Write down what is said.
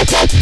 Let's.